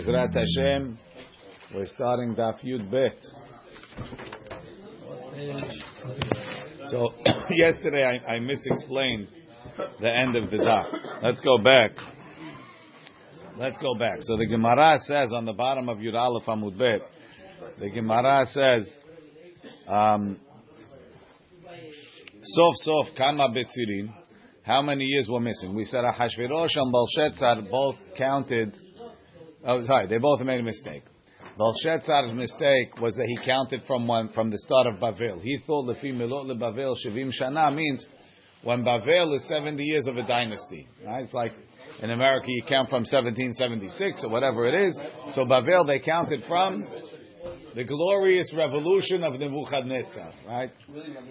Zrat Hashem, we're starting Daf Yud Bet. So yesterday I, I misexplained the end of the Daf. Let's go back. Let's go back. So the Gemara says on the bottom of Yud Aleph Amud Bet, the Gemara says, um, Sof Sof Kama Betzirin. How many years were missing? We said a Ahashverosh and Belshazzar both counted Oh, sorry, they both made a mistake. Belshazzar's mistake was that he counted from when, from the start of Bavel. He thought lefi milot leBavel shivim shana means when Bavel is 70 years of a dynasty. Right? It's like in America you count from 1776 or whatever it is. So Bavel they counted from the glorious revolution of Nebuchadnezzar. Right?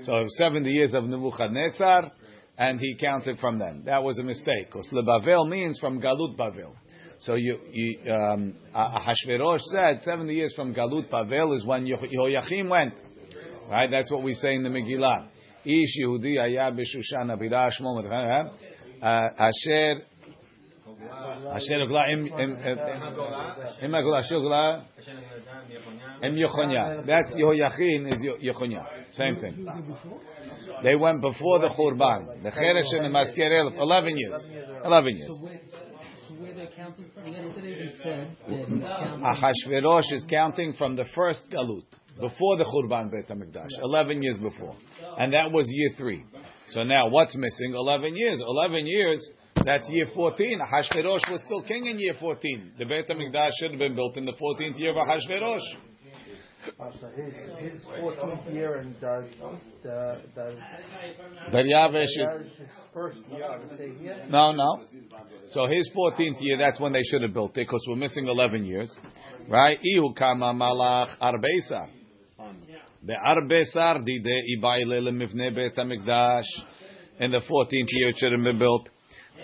So 70 years of Nebuchadnezzar, and he counted from then. That was a mistake because leBavel means from Galut Bavel. So you, you um, Hashverosh said seventy years from Galut Bavel is when Yehoyachim went. Right, that's what we say in the Megillah. Ish Yehudi Aya B'Shushan Abira Shmo Asher Asher Gla Im Im Asher Im Yechonya. That's Yehoyachin is Yechonya. Same thing. They went before the Churban. The Cheresh and the Masker eleven years. Eleven years where counting from? Yesterday we uh, said Ahashverosh ah, is counting from the first galut, before the Churban Beit HaMikdash, 11 years before. And that was year 3. So now what's missing? 11 years. 11 years, that's year 14. Ahashverosh was still king in year 14. The Beit HaMikdash should have been built in the 14th year of Ahashverosh. Uh, so his, his 14th year and Dar, Dar, Dar, Daryavesh. first year, here? No, no. So his 14th year, that's when they should have built it, because we're missing 11 years. Right? Ihu kama malach arbesa. The arbesar dide ibayle lemivne bet hamikdash. In the 14th year, it should have been built.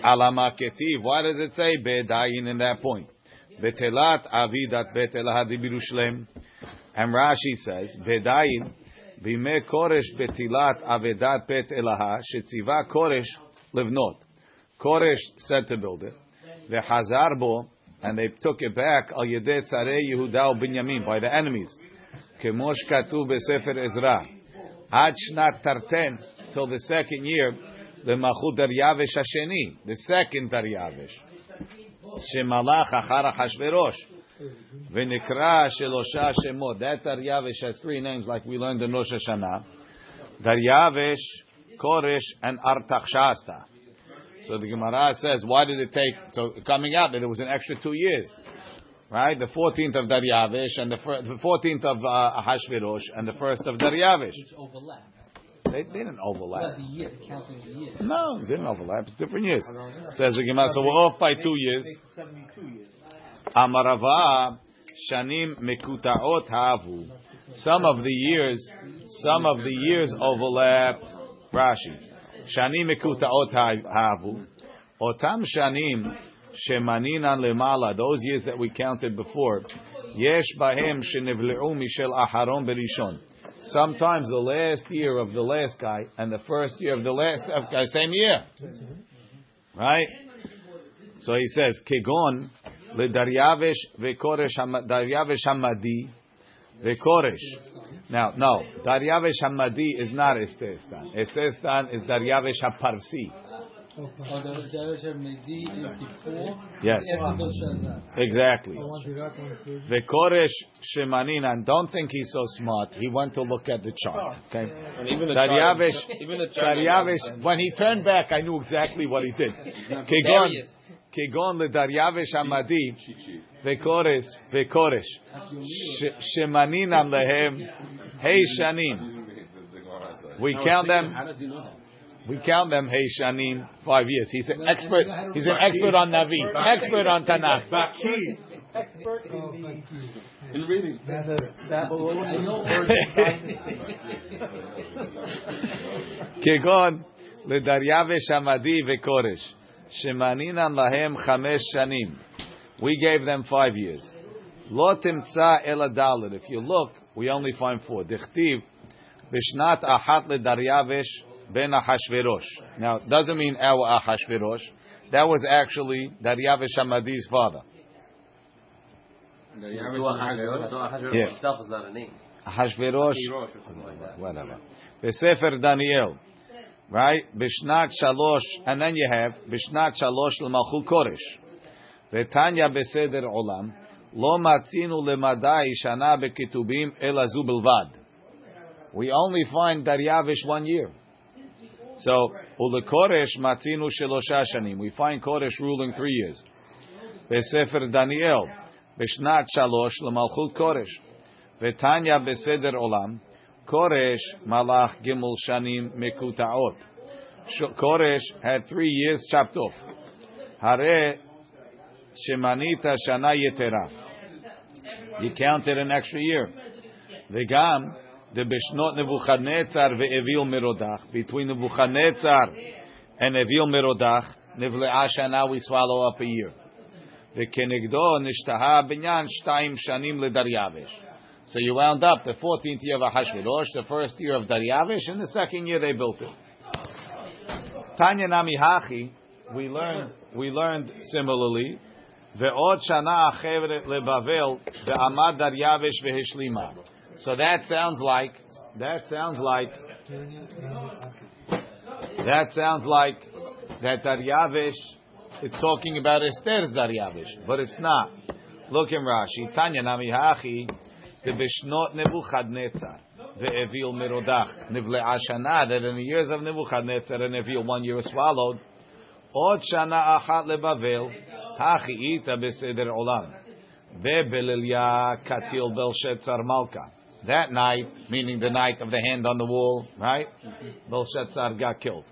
Alama ketiv. Why does it say bedayin in that point? Betelat avidat betel hadibirushlem. And Rashi says, Bedayin, Bime Koresh Betilat Avedat Bet Elaha, Shetziva Koresh Livnot. Koresh said to build it. The Hazarbo, and they took it back, Al Yedet Tzarei Yehuda Binyamin, by the enemies. Kemosh Katu Besefer Ezra. Ad Shnat Tarten, till the second year, the Machut er Daryavesh Hasheni, the second Daryavesh. Shemalach Achara Hashverosh. V'nikra shelosha shemot. That Daryavesh has three names, like we learned in Rosh Hashanah. Daryavesh, Koresh, and Artachshasta. So the Gemara says, why did it take? So coming out that it was an extra two years, right? The 14th of Daryavesh and the, the 14th of uh, and the first of Daryavesh. Which overlap. They, they didn't overlap. the year, the counting the years. No, they didn't overlap. It's different years. Says the Gemara. So we're off by two years. 72 years. Amarava shanim mekutaot havu. Some of the years, some of the years overlapped. Rashi. Shanim mekutaot havu. Otam shanim lemala. Those years that we counted before. Yesh bahem shenivleu mishel aharon berishon. Sometimes the last year of the last guy and the first year of the last guy, same year. Right? So he says, Kegon, Dariavesh Vekoresh Dariavesh Hamadi Vekoresh. Now, no, Dariavesh Hamadi is not Estestan. Estestan is Dariavesh Haparsi. Yes. Exactly. Vekoresh Shemanin, and don't think he's so smart. He went to look at the chart. Okay. And even the Daryavish, even the Daryavish, when he turned back, I knew exactly what he did. Okay. Kegon לדריווש המדי, וקורש, וקורש, ש- שמנינם להם, hey shanim. We count them, How does he know that? we count them, hey shanim, five years. He's an expert, he's an expert on Navi, expert on Tanakh. Expert in the In reading. the Babylonian כגון לדריווש המדי וקורש, Shemaninan lahem chamesh shanim. We gave them five years. Lo timtza eladalad. If you look, we only find four. Dichtiv b'shnat achat leDaryavesh ben Ahashverosh. Now, doesn't mean our Ahashverosh. That was actually Daryavesh Hamadi's father. Daryavesh yes. itself is not a name. Hashverosh. Whatever. Besefer Daniel right? Bishnat Shalosh, and then you have Bishnat Shalosh l'Malchut Koresh. Vetanya Beseder Olam, Lo Matzinu lemadai shana bekitubim elazu belvad. We only find Daryavish one year. So ulekoresh matzinu shelosha shanim. We find Koresh ruling three years. Besefer Daniel, Bishnat Shalosh l'Malchut Koresh. Vetanya beseder olam, Koresh malach gimel shanim mekutaot. Sh- Koresh had three years chopped off. Hare shemanita shana yetera. He counted an extra year. Vegam the beshnot Nebuchadnezzar ve'evil merodach. Between Nebuchadnezzar and Evil merodach, nivle'a shana we swallow up a year. Ve'kenegdo nishtaha binyan shtayim shanim ledaryavesh. So you wound up the 14th year of Ahashverosh, the first year of Daryavish, and the second year they built it. Tanya Nami Hachi, we learned, we learned similarly, Ve'od shana achevret lebavel ve'amad Daryavish ve'hishlima. So that sounds like, that sounds like, that sounds like that Daryavish is talking about Esther's Daryavish, but it's not. Look in Rashi, Tanya Nami Hachi, the Bishnot Nebuchadnezzar, the Evil Merodach, Nivle Ashana, that in the years of Nebuchadnezzar and Evil, one year was swallowed. Od Shana Achat Lebavel, Hachi Ita Beseder Olam, Ve'Belilya Katil Belshazzar Malka. That night, meaning the night of the hand on the wall, right? Belshazzar got killed.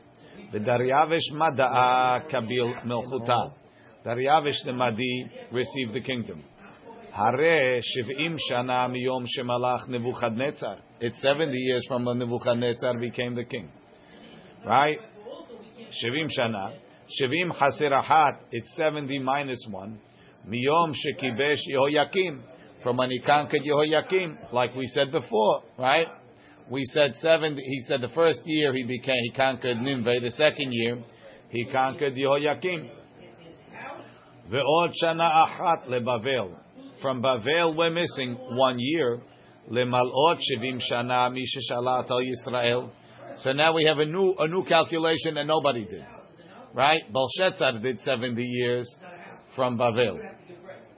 The Daryavish Mada'a Kabil Melchuta. Daryavish the Madi received the kingdom. Hare shiv'im shana miyom shemalach Nebuchadnezzar. It's 70 years from when Nebuchadnezzar became the king. Right? Shiv'im shana. Shiv'im hasirahat. It's 70 minus 1. Miyom shekibesh Yehoyakim. From when he conquered Yehoyakim. Like we said before. Right? We said 70. He said the first year he became, he conquered Nineveh. The second year he conquered Yehoyakim. Ve'od shana achat lebavel from Bavel we're missing one year. Lemalot shivim shana misheshalat al Yisrael. So now we have a new a new calculation that nobody did, right? Belshazzar did seventy years from Bavel,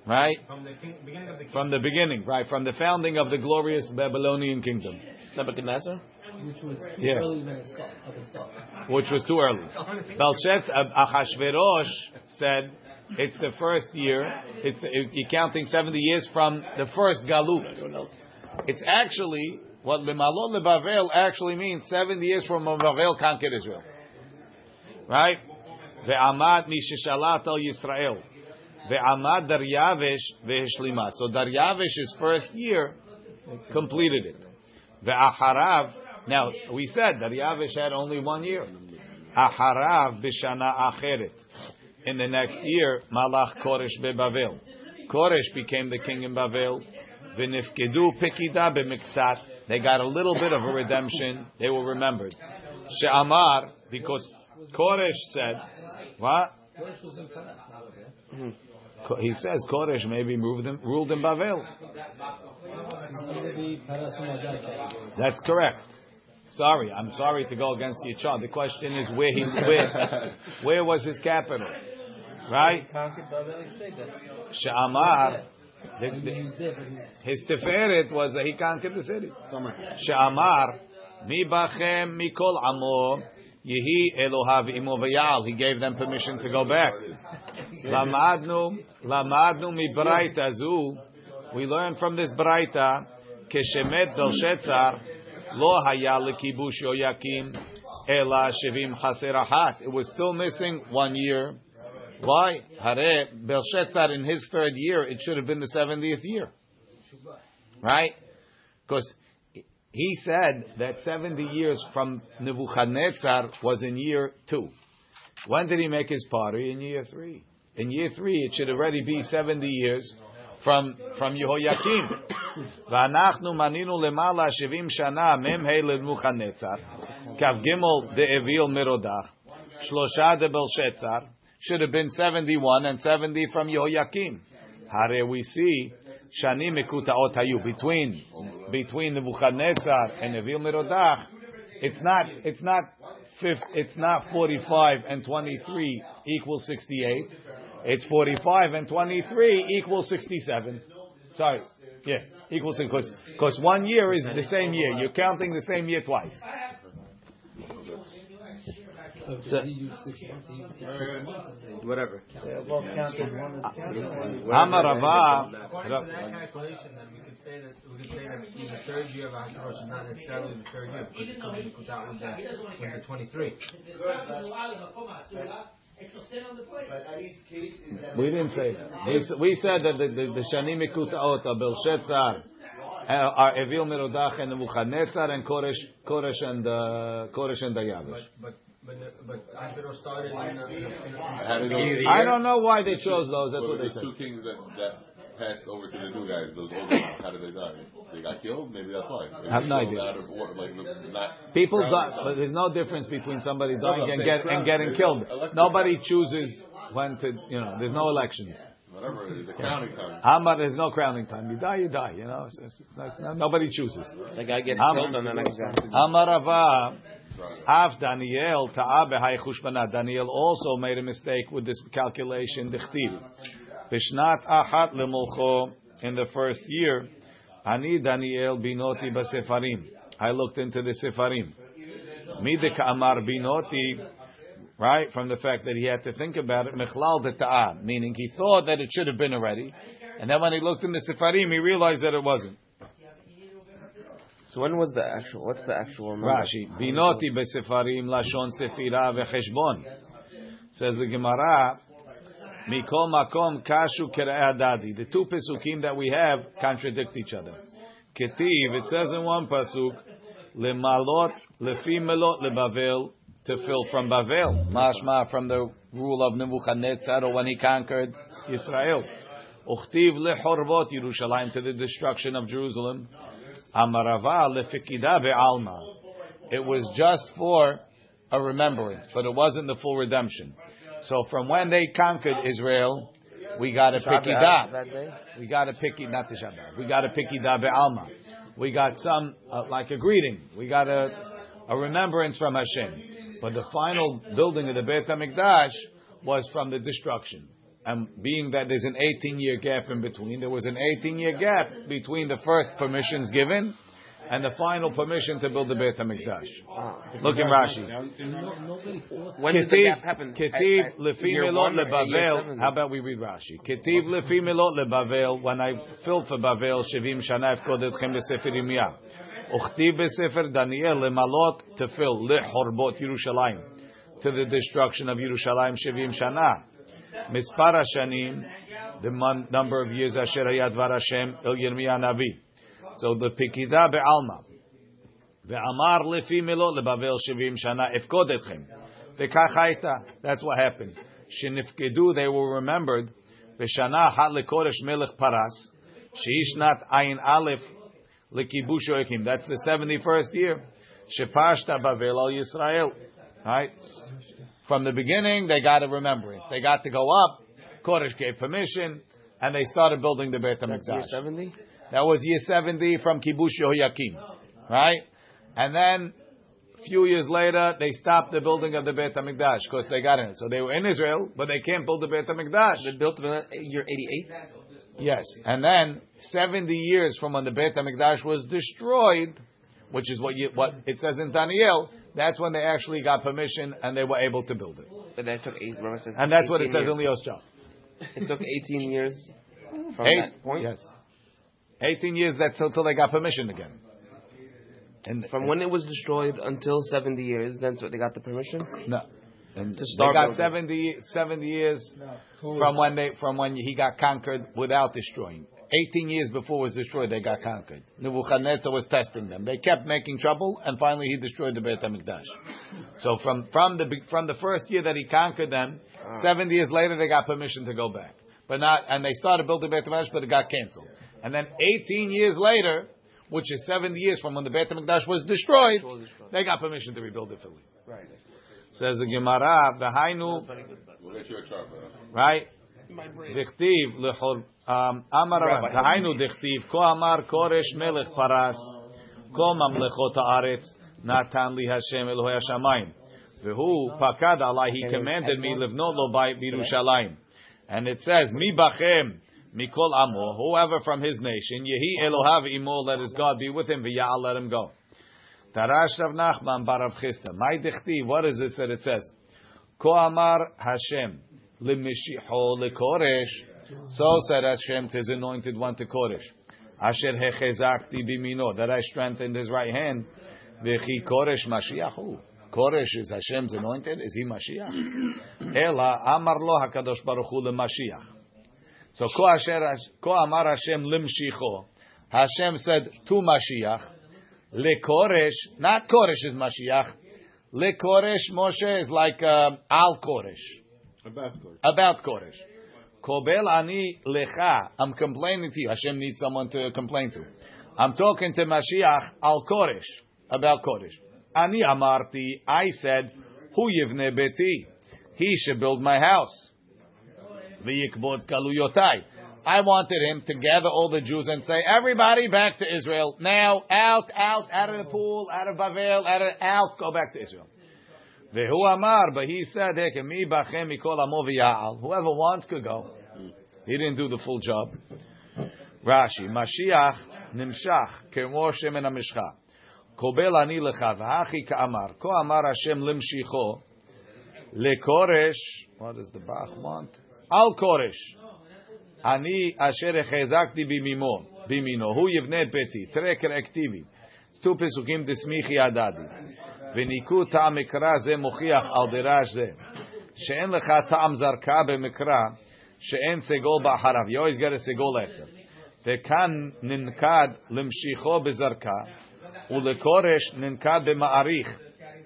right? From the king, beginning of the From the beginning, right? From the founding of the glorious Babylonian kingdom, Nebuchadnezzar? which was too Yeah. early when it start, of the start. which was too early. Belshazzar, Achashverosh said it's the first year. It's you're counting seventy years from the first galut. It's actually what lemalot lebavel actually means seventy years from when Bavel conquered Israel. Right? The Ve'amad misheshalat al Yisrael. the Ve'amad Daryavish ve'hishlima. So Daryavish's first year completed it. The Ve'acharav. Now we said Daryavish had only one year. Acharav b'shana acheret. In the next year, Malach Koresh beBavel. Koresh became the king in Bavel. V'nifkedu pekida b'miktzat. They got a little bit of a redemption. They were remembered. She'amar, because Koresh said, what? He says Koresh maybe ruled in, ruled in Bavel. That's correct. Sorry, I'm sorry to go against your chart. The question is where he where where was his capital, right? conquered Babel, he stayed there. She'amar, the- He the- was there, but he his tiferet was that he conquered the city. She'amar, mi bachem mikol amo, yehi Elohav imo. He gave them permission to go back. Lamadnu, lamadnu mi braita zu. We learn from this braita, keshemet Belshazzar, lo haya lekibush yoyakim, ela shivim. It was still missing one year. Why? Hare Belshazzar in his third year, it should have been the seventieth year, right? Because he said that seventy years from Nebuchadnezzar was in year two. When did he make his party? In year three. In year three, it should already be seventy years from from Yehoyakim. ואנחנו מנינו למעלה שבעים שנה מ"ה לנבוכדנצר, כ"ג דאוויל מרודח, שלושה דבלשצר, should have been 71 and 70 from Yehoyakim. Hare we see shani mekutaot hayu between between Nebuchadnezzar and Nevil Merodach. It's not it's not fifth, it's not 45 and 23 equals 68. It's 45 and 23 equals 67. Sorry. Yeah, equals because because one year is the same year. You're counting the same year twice. So he used six months, he used six months. Whatever. They're both counted. One is counted. Amar Rava. According to that calculation, then we could say that we could say that the third year of Hashtarosh is not necessarily the third year because it comes to Kutat with the with the twenty three. We didn't say that. We, we said that the, the, the Shani Mikutaot are Belshazzar, uh, are Evil Merodach and Nebuchadnezzar and Koresh, Koresh and uh, Koresh and Daryavish. But but the, but uh, Hashtarosh started in, uh, a, in, a, in a, How did those, I don't know why they chose those. That's so what they the said. two kings that, that passed over to the new guys, those old ones, how did they die? They got killed? Maybe that's why. They I have no idea. Out of order, like, not People die, but there's no difference between somebody dying and, get, and crown. getting There's killed. elected Nobody chooses when to, you know, there's no elections. Whatever it is, the crowning time. Hamad, there's no crowning time. You die, you die, you know. It's, it's, it's not- nobody chooses. The guy gets Am- killed and the next guy. Amarava, Av Daniel Ta'abe Haychushbana. Daniel also made a mistake with this calculation. Dichtiv. Bishnat Achat Lemolcho. In the first year, Ani Daniel Binoti Basefarim. I looked into the Sefarim. Midek Amar Binoti. Right, from the fact that he had to think about it, Mechlal Ta'ah, meaning he thought that it should have been already, and then when he looked in the Sefarim, he realized that it wasn't. So when was the actual? What's the actual number? Rashi, binoti besefarim lashon sefira vecheshbon. Says the Gemara, mikol makom kashu adadi. The two pesukim that we have contradict each other. Ketiv, it says in one pasuk, lemalot lefi melot lebavel, to fill from Bavel. Mashma from the rule of Nebuchadnezzar when he conquered Israel. Uchtiv lehorvot Yerushalayim to the destruction of Jerusalem. Amarava lefikida be'alma. It was just for a remembrance, but it wasn't the full redemption. So from when they conquered Israel, we got a pikida. That? We got a piki, not the Shabbat. We got a pikida be'alma. We got some uh, like a greeting. We got a a remembrance from Hashem. But the final building of the Beit Hamikdash was from the destruction. And being that there's an 18 year gap in between, there was an 18 year gap between the first permissions given and the final permission to build the Beit Hamikdash. Ah. Look in Rashi. No, nobody thought When did the gap happen? Ketiv At- at lefi year milot one or at year lebavel. How about we read Rashi? Ketiv lefi milot lebavel. When I filled for Bavel, shivim shana efkod etchem besefer Yirmiyah. Uchtiv besefer Daniel lemalot to fill lehorbot Yerushalayim to the destruction of Yerushalayim shivim shana mispar hashanim, the number of years asher hayad var Hashem el Yirmiyah Navi. So the pikida be'alma. Ve'amar lefi milo lebavel shivim shana efkod the Ve'kach. That's what happened. Shenifkedu, they were remembered. Ve'shana hat lekoresh melech paras. Sheishnat ayin aleph lekibush oikim. That's the 71st year. Shepashta bavel al Yisrael. Right? From the beginning, they got a remembrance. They got to go up. Koresh gave permission, and they started building the Beit That's year HaMikdash. 70? That was year 70 from Kibush Yehoyakim. Right? And then, a few years later, they stopped the building of the Beit HaMikdash because they got in. So they were in Israel, but they can't build the Beit HaMikdash. They built it in uh, year 88? Yes. And then, 70 years from when the Beit HaMikdash was destroyed, which is what you, what it says in Daniel, that's when they actually got permission and they were able to build it. But that took eight, says And that's what it says years. in Leo's job. It took 18 years from Eight, that point? yes. 18 years, that's until they got permission again. And From when it was destroyed until 70 years, then so they got the permission? No. And To they got building. 70, 70 years from when they from when he got conquered without destroying. 18 years before it was destroyed, they got conquered. Nebuchadnezzar was testing them. They kept making trouble, and finally he destroyed the Beit Hamikdash. So from from the from the first year that he conquered them, 70 years later they got permission to go back, but not and they started building Beit Hamikdash, but it got canceled. And then 18 years later, which is 70 years from when the Beit Hamikdash was destroyed, they got permission to rebuild it fully. Right. Says the Gemara, "V'hainu." We'll get you a chart, brother. Uh, right? Dichtiv lechor Um, Amar Rabban, Tahainu dichtiv, ko amar koresh melech paras, ko mamlechot haaretz, natan li Hashem Elohei Hashamayim. Vehu pakad alai, he commanded me livnot lo bayit b'Yerushalayim. And it says, mi bachem, mikol amo, whoever from his nation, yehi Elohav imo, let his God be with him, v'ya'al, let him go. Tarash Rav Nachman bar Rav Chisda, my dichtiv, what is this that it says? Ko amar Hashem, limishicho lekoresh, so said Hashem to his anointed one to Koresh. Asher hechezakti bimino, that I strengthened his right hand. V'chi Koresh Mashiach. Who? Koresh is Hashem's anointed. Is he Mashiach? Ela amar lo Hakadosh Baruch Hu leMashiach. So ko asher ko amar Hashem limshicho. Hashem said to Mashiach. LeKoresh, not Koresh is Mashiach. LeKoresh Moshe is like um, Al Koresh. About Koresh. About Koresh. Kobel ani lecha. I'm complaining to you. Hashem needs someone to complain to. I'm talking to Mashiach al Koresh about Koresh. Ani amarti. I said, Hu yivne beti. He should build my house. V'yikbod kaluyotai. I wanted him to gather all the Jews and say, everybody back to Israel. Now, out, out, out of the pool, out of Bavel, out out, go back to Israel. Vehu amar, but he said, "Hey, mi bachem mikol amo v'ya'al." Whoever wants could go. He didn't do the full job. Rashi, Mashiach nimshach kemo shemen hamishcha. Kobel ani lecha v'hachi ka'amar. Ko amar Hashem limshicho lekoresh. What does the Bach want? Al koresh. Ani asher echezakti bimimo bimino. Hu yivnet beti. Treker ektivi. Stu pesukim desmichi adadi. וניקו טעם מקרא זה מוכיח על דרש זה שאין לך טעם זרקה במקרא שאין סגול באחריו. You always get a סגול after. וכאן ננקד למשיכו בזרקה ולקורש ננקד במעריך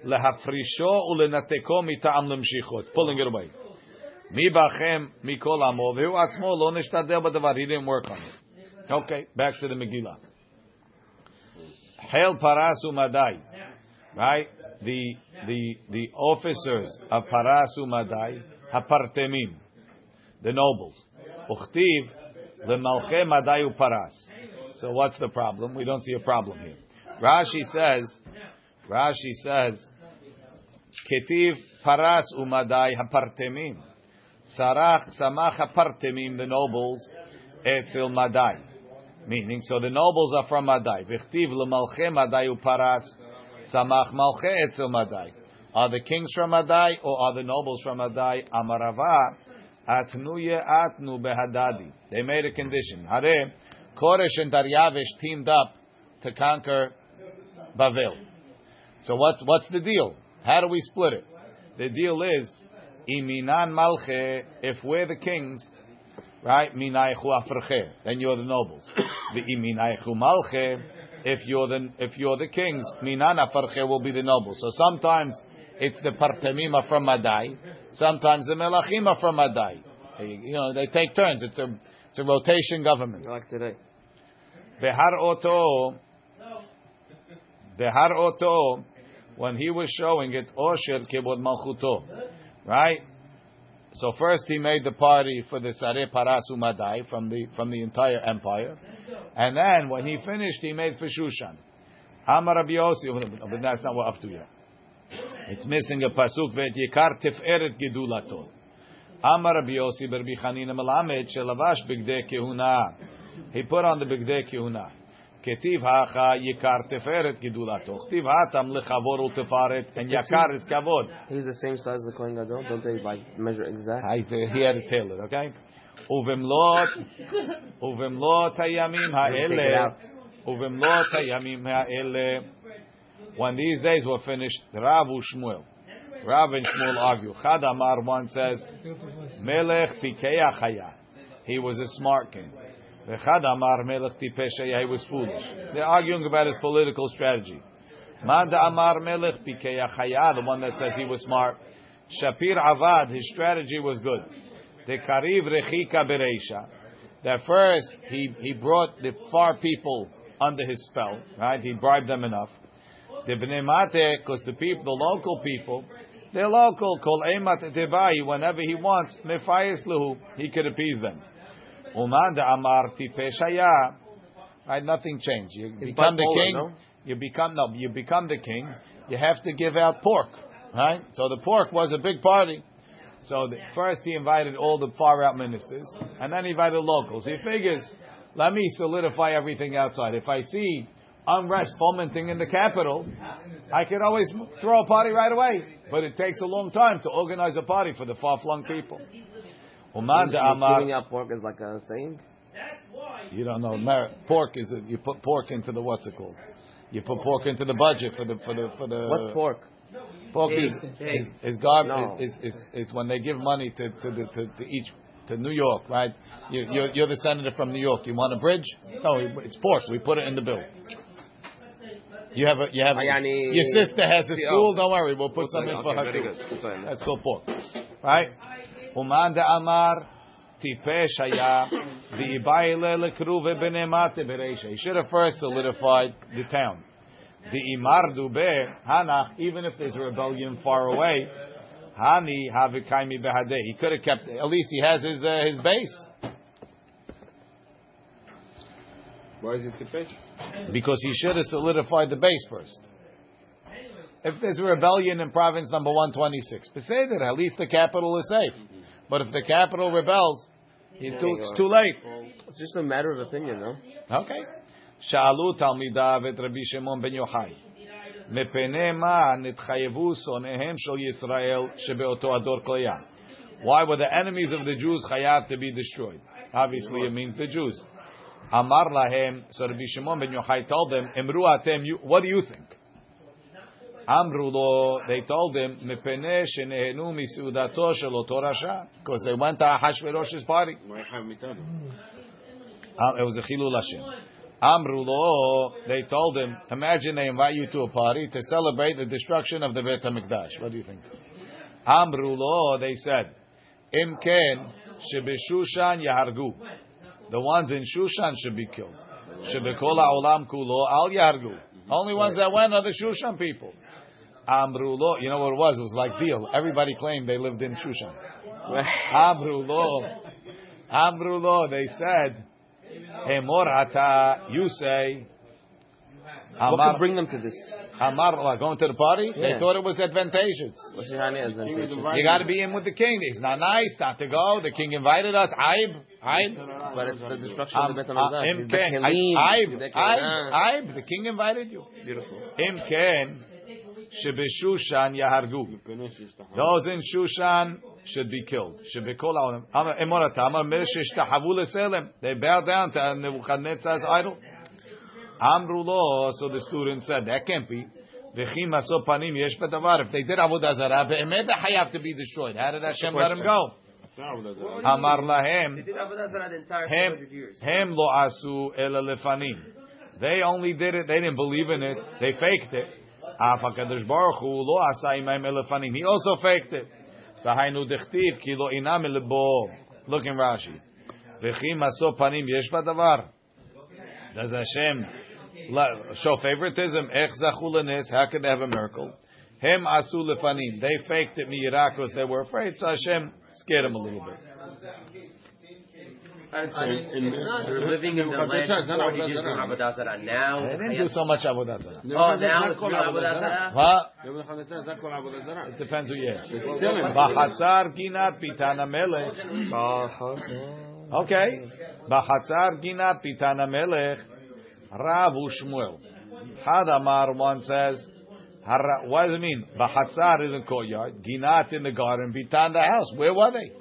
להפרישו ולנתקו מטעם למשיכו. It's pulling it away. מי בכם מכל עמו והוא עצמו לא נשתדל בדבר. He didn't work on it. Okay, back to the Megillah. חיל פרס ומדי. Right? The the the officers of Parasu Madai, Hapartemim, the nobles. Uchtiv, the Malche Paras. So what's the problem? We don't see a problem here. Rashi says, Rashi says, Ketiv Paras Umadai Hapartemim. Sarach Samach Hapartemim, the nobles, Etzil Madai. Meaning, so the nobles are from Madai. Vichtiv Malche Madai Paras. Samach Madai. Are the kings from Madai or are the nobles from Madai? Amarava Atnuye Atnu Behadadi. They made a condition. Hare Koresh and Daryavish teamed up to conquer Bavel. So what's what's the deal? How do we split it? The deal is Iminan Malche. If we're the kings, right? Minaychu Afreche. Then you're the nobles. The Iminaychu Malche if you're the if you're the kings, minana farche will be the nobles. So sometimes it's the partemima from Madai, sometimes the melachima from Madai. You know, they take turns. It's a it's a rotation government. Like today. Behar oto, behar oto, when he was showing it, osher kibod malchuto, right? So first he made the party for the Sare Parasu Madai from the from the entire empire, and then when he finished, he made for Shushan. Amar but that's not what up to yet. It's missing a pasuk vet yikar tiferet gedulato. Amar Rabbi Yossi Rabbi Chanina Melamed shelavash bigdei kehuna. He put on the bigdei kehuna. כתיב יקר תפארת גדולתו, כתיב לכבור יקר is כבוד. He's the same size as the Kohen Gadol, don't they like measure exact? I, he had a tailor, okay? הימים האלה, הימים האלה, when these days were finished, רב ושמואל. Rav and Shmuel argue. Chad Amar one says, Melech Pikeach He was a smart king. Chad Amar Melech Tipesh. He was foolish. They're arguing about his political strategy. Manda Amar Melech Pikeach Haya, the one that says he was smart. Shapir Avad, his strategy was good. The Kariv Rechika Bereisha. That first he he brought the far people under his spell, right? He bribed them enough. The Bnei Mate, because the people, the local people, they're local. Kol Eimat Tebai, whenever he wants, Mefayis Luhu, he could appease them. Uman de amar tipeshaya. Right, nothing changed. You It's become the king. no? You become no. You become the king. You have to give out pork. Right. So the pork was a big party. So the, first he invited all the far out ministers, and then he invited locals. He figures, let me solidify everything outside. If I see unrest fomenting in the capital, I could always throw a party right away. But it takes a long time to organize a party for the far flung people. Uman de amar. Giving out pork is like a saying. You don't know. Mer- pork is a, you put pork into the what's it called? You put pork into the budget for the for the for the. What's pork? Pork is Pig. is is, garb, No. is, is, is is when they give money to to the, to, to each to New York, right? You, you're you're the senator from New York. You want a bridge? No, it's pork. We put it in the bill. You have a you have a, your sister has a school. Don't worry, we'll put Okay, something for her too. That's fine. That's called pork, right? Uman amar tipesh haya v'ibayle lekruve b'nemate bereisha. He should have first solidified the town. The imar dube hanach. Even if there's a rebellion far away, hani havikaimi behadeh. He could have kept. At least he has his uh, his base Why is it tipesh? because he should have solidified the base first. If there's a rebellion in province number 126, Beseder, at least the capital is safe. But if the capital rebels, it's too, it's too late. It's just a matter of opinion, no? Okay. שאלו תלמידיו את רבי שמעון בן יוחאי, מפני מה נתחייבו שונאיהם של ישראל שבאותו הדור כליה? Why were the enemies of the Jews chayav to be destroyed? Obviously it means the Jews. Amar lahem, so Rabbi Shimon ben Yochai told them, Emru atem, you, what do you think? Amrulo, they told him, because they went to Ahashverosh's party. Um, it was a chilul Hashem. Amrulo, they told him, imagine they invite you to a party to celebrate the destruction of the Beit HaMikdash. What do you think? Amrulo, they said, Imken shebeshushan yahargu. The ones in Shushan should be killed. Shebekol ha'olam kulo al yahargu. Only ones that went are the Shushan people. Amru lo, you know what it was? It was like deal. Everybody claimed they lived in Shushan. Amru lo, Amru lo, they said, Emor ata, you say, What Amar, could bring them to this? Amar, what, going to the party? They thought it was advantageous. What's the honey advantageous? You got to be in with the king. It's not nice not to go. The king invited us. Aib, aib. But it's the destruction of Um, the Beit uh, HaMikdash. Im It's ken, Bekelim, aib, aib, aib. The king invited you. Beautiful. Im ken, Shebeshushan Yahargu. Those in Shushan should be killed. Shebekol Amar Emorata. Amar Leselem. They bow down to Nebuchadnezzar's idol. Amrulo. So the student said, that can't be. Panim yesh. If they did Avodah Zarah, be'emet have to be destroyed. How did Hashem let him go? Amar lahem. They did entire years. Hem lo asu ela lefanim. They only did it. They didn't believe in it. They faked it. He also faked it. Look in Rashi. V'chi maso panim yesh badavar. Does Hashem show favoritism? Zachu lenes. How could they have a miracle? Hem asu lefanim. They faked it miyirah because they were afraid. So Hashem scared them a little bit. We're living in the land before you did Avodah Zarah. Now, they didn't do so much Avodah Zarah. Oh, now it's not Avodah Zarah? Huh? It depends who you ask. It's still in Bahatzar Ginat Pitana Melech. Okay. Bahatzar Ginat Pitana Melech. Rav Ushmuel. Hadamar one says, what does it mean? Bahatzar is in the courtyard, Ginat in the garden, Pitana the house. Where were they?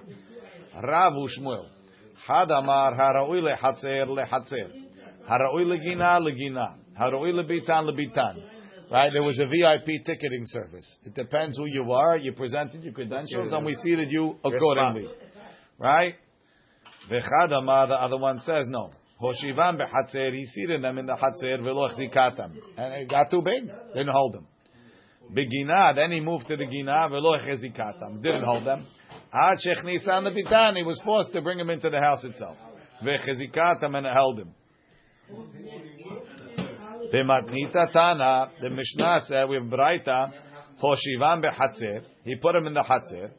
Rav Ushmuel. Had Haraui lehatzer lehatzer. Haraui legina legina. Haraui lebitan lebitan. Right? There was a VIP ticketing service. It depends who you are. You presented your credentials, and we seated you accordingly. Right? V'chad the other one says no. Hoshivam behatzer, he seated them in the hatzer v'lo. And it got too big. Didn't hold them. Begina, then he moved to the Gina, v'lo. Didn't hold them. Ad shechnisan the bitan, he was forced to bring him into the house itself. V'chzikatam, and held him. B'matnita tana, the Mishnah said, we have Braita, Hoshivam behatzer, he put him in the hatzer,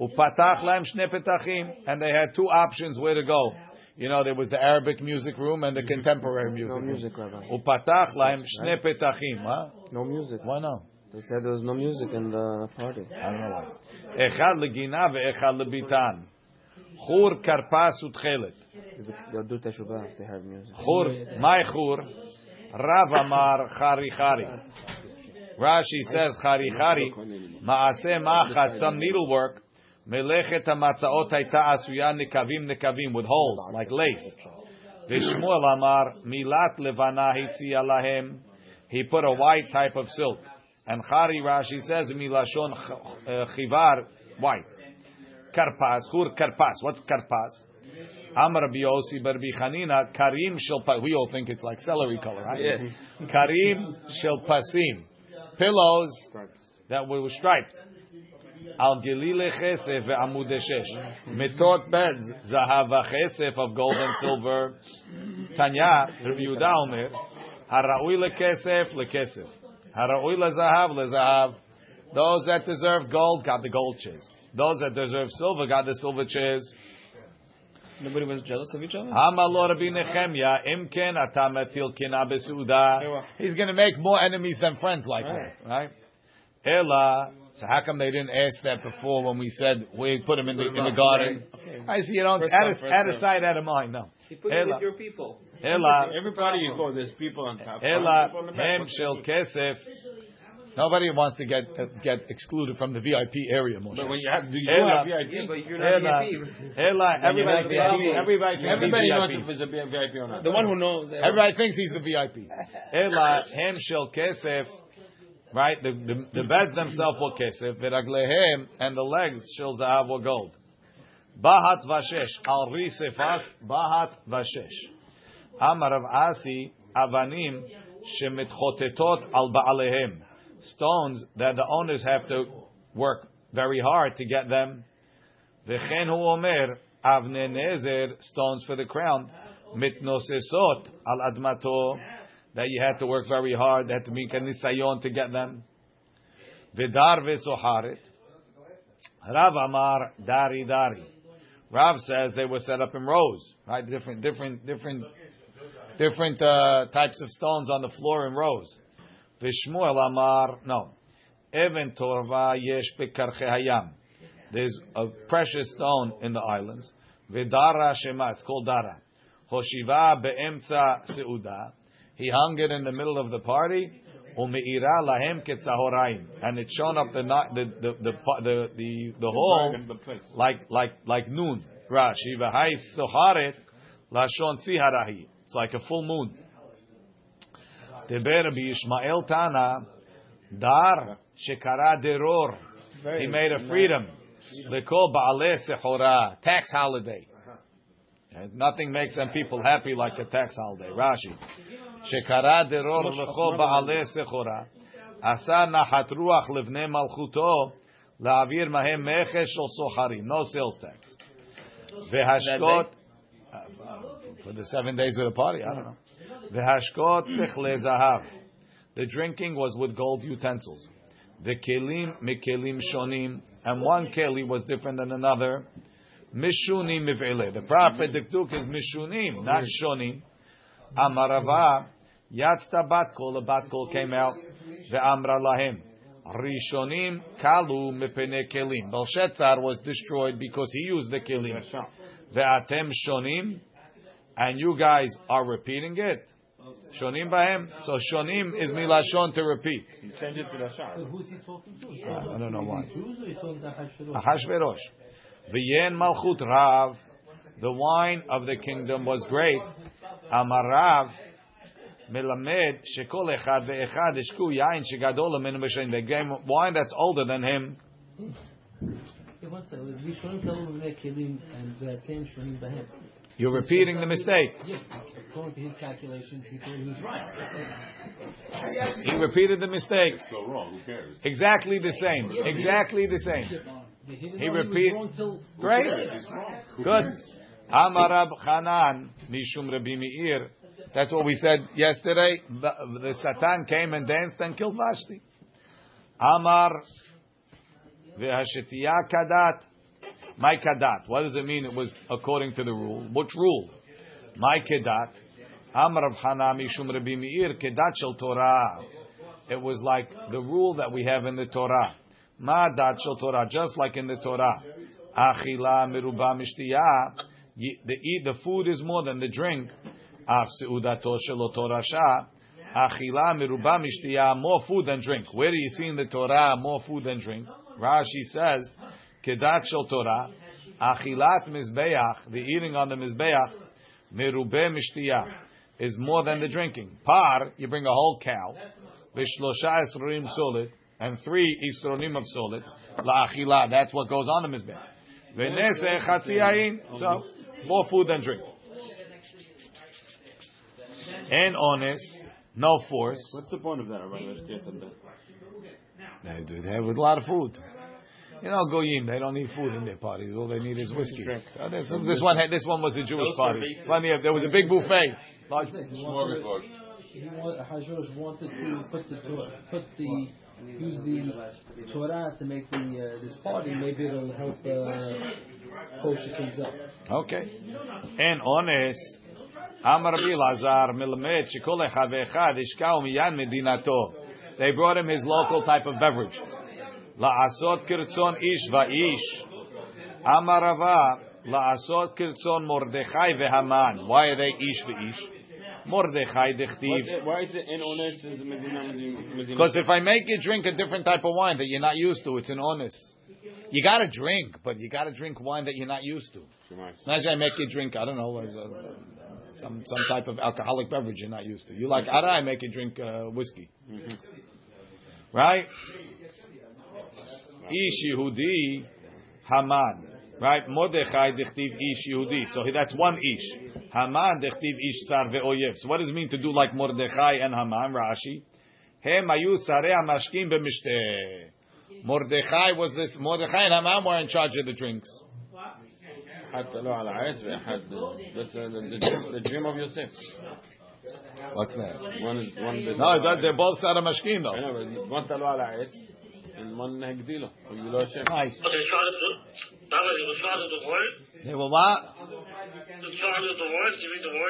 Upatach laim shnei petachim, and they had two options where to go. you know, there was the Arabic music room and the contemporary music No room. music, Rabbi. Upatach lahem shne petachim. Huh? No music. Why not? They said there was no music in the party. I don't know why. Echad legina ve'echad lebitan. Chur karpas utchelet. They'll do teshuvah if they heard music. Chur, my chur. Rav Amar chari chari. Rashi says chari chari. Maaseh machat, some needlework. Melechet hamatzaot hayta asuya nekavim nekavim with holes like lace. Vishmuel Amar milat levana hitziya lahem. He put a white type of silk. And Chari Rashi says milashon uh, chivar white. Karpas, hur karpas. What's karpas? Amar Rabbi Yossi bar Rabbi Chanina, karim Shelpa. We all think it's like celery color, right? Yeah. Karim shel pasim. Pillows that were striped. Al gelile chesef ve'amud shesh. Mitot beds, zahav v'chesef of gold and silver. Tanya, Rabbi Yehuda Omer, hara'ui lekesef lekesef. Hara'ui lezahav lezahav. Those that deserve gold got the gold chairs. Those that deserve silver got the silver chairs. Nobody was jealous of each other? Hamalor Rabbi Nechemya, imken atametil kina besuda. He's going to make more enemies than friends like that, right? Ella. So how come they didn't ask that before when we said we put him in the in the garden? I see you don't out of, out of sight, out of mind. No. He put Ela. it with your people. Ella. Everybody you go, there's people on top. Ella people on the back. hem shel kesef. Nobody wants to get uh, get excluded from the VIP area, Moshe. But when you have, do you Ela. have Yeah, VIP? but you're not Ella, VIP. Ella, everybody, You're not thinks- VIP. everybody thinks he's knows VIP. if it's a VIP or not. The one who knows. Everybody thinks he's the VIP. Ela hem shel kesef, right? The, the the beds themselves were kesef, and the legs shel zahav were gold. Bahat vashesh al risefat bahat vashesh. Amar of Asi avanim shemitchotetot al baalehem. Stones that the owners have to work very hard to get them. V'chen hu omer avne nezer stones for the crown mitnosesot al admato that you had to work very hard. Had to make a nisayon to get them. Vidar v'soharet. Rav Amar dari dari. Rav says they were set up in rows, right? Different, different, different, different uh, types of stones on the floor in rows. Vishmuel Amar, no. Even Torva yesh bekarche hayam. There's a precious stone in the islands. Vidara Shema, it's called Dara. Hoshiva be'emtza seuda. He hung it in the middle of the party. Umeira lahem ketzahoraim. And it shone up the, the, the, the, the, the, the hole The place. like, like, like noon. Rashi, v'hai soharet lashon tziharahi. It's like a full moon. Deber Yishmael Tana, dar shekara deror. He made a freedom. Call Baaleh Sehora, tax holiday. Uh-huh. And Nothing makes them people happy like a tax holiday. Rashi. Lechol Baaleh Sehora. Asa nachat ruach levnei malchuto. La'avir mahem mechesh shel socharim. No sales tax. Uh, For the seven days of the party, I don't know. Vehashkot pechle zahav. The drinking was with gold utensils. The kelim mikelim shonim, and one keli was different than another. Mishunim mivele. The prophet dikduk is mishunim, not shonim. Amarava yatzta batkol. A batkol came out. Ve'amra lahem. Rishonim kalu mepene kelim. Belshazzar was destroyed because he used the kelim. Ve'atem shonim, and you guys are repeating it. Shonim bahem. So shonim is milashon to repeat. You change it to the. Who's he talking to? Uh, I don't know why. Jews or he talking to Hashverosh? Ahashverosh. V'yen malchut rav. The wine of the kingdom was great. Amarav. Melamed shekol echad ve'echad ishku yain shegadol min b'shein. They gave him wine that's older than him. Hey, one second. Rishonim kalu b'nei kelim and v'atem shonim b'hem. You're repeating the mistake. Yeah, according to his calculations, he thought he was right. He repeated the mistake. So wrong. Who cares? Exactly the same. Exactly the same. He, didn't He know repeat- He was wrong till Great. Good. Amarab Hanan Mishum Rabbi Meir. That's what we said yesterday. The, Satan came and danced and killed Vashti. Amar Vehashetiya Kadat. My Kadat. What does it mean? It was according to the rule. Which rule? My kedat. Amar Rav Hana mishum Rabbi Meir kedat shel Torah. It was like the rule that we have in the Torah. Ma dat shel Torah, just like in the Torah. Achila meruba mishtiyah. The eat the food is more than the drink. Af seudato shelo torasha. Achila meruba mishtiyah. More food than drink. Where do you see in the Torah more food than drink? Rashi says, kedat shel Torah. Achilat mizbeach. The eating on the mizbeach. Merube mishtiyah is more than the drinking. Par, you bring a whole cow. Vishlosha esronim solid and three isronim of solid. La'achila, that's what goes on the chatzi yain, so more food than drink. And honest, no force. What's the point of that, They do. They have a lot of food. You know, goyim, they don't need food in their parties. All they need is whiskey. So this, this one, had, this one was a Jewish party. Plenty of. There was a big buffet. Large He wanted, Smorgasbord. he want, wanted to put the Torah, put the use the Torah to make the uh, this party. Maybe it'll help uh, kosher things up. Okay. And honest. Amar Rabbi Lazar milmed shekol echad ve'echad ishkau miyan medinato. They brought him his local type of beverage. La'asot kirtzon ish va'ish. Amar Rava la'asot kirtzon Mordechai ve'Haman. Why are they ish ve'ish? Mordechai dechtiv. Why is it in honest is Medina Medina? Because if I make you drink a different type of wine that you're not used to, it's an honest. You got to drink, but you got to drink wine that you're not used to. Imagine I make you drink, I don't know, uh, some some type of alcoholic beverage you're not used to. You like I make you drink uh, whiskey. Right? Ish Yehudi Haman. Right? Mordechai dechtiv ish Yehudi. So that's one ish. Haman dechtiv ish sar ve'oyev. So what does it mean to do like Mordechai and Haman? Rashi. Hem ayu sarei hamashkim b'mishteh. Mordechai was this. Mordechai and Haman were in charge of the drinks. the, dream of Yosef. What's that? One is, one no, that, they're both Sarah Mashkin though. Know, one Talo al and one Hagdilo. Nice. They were what?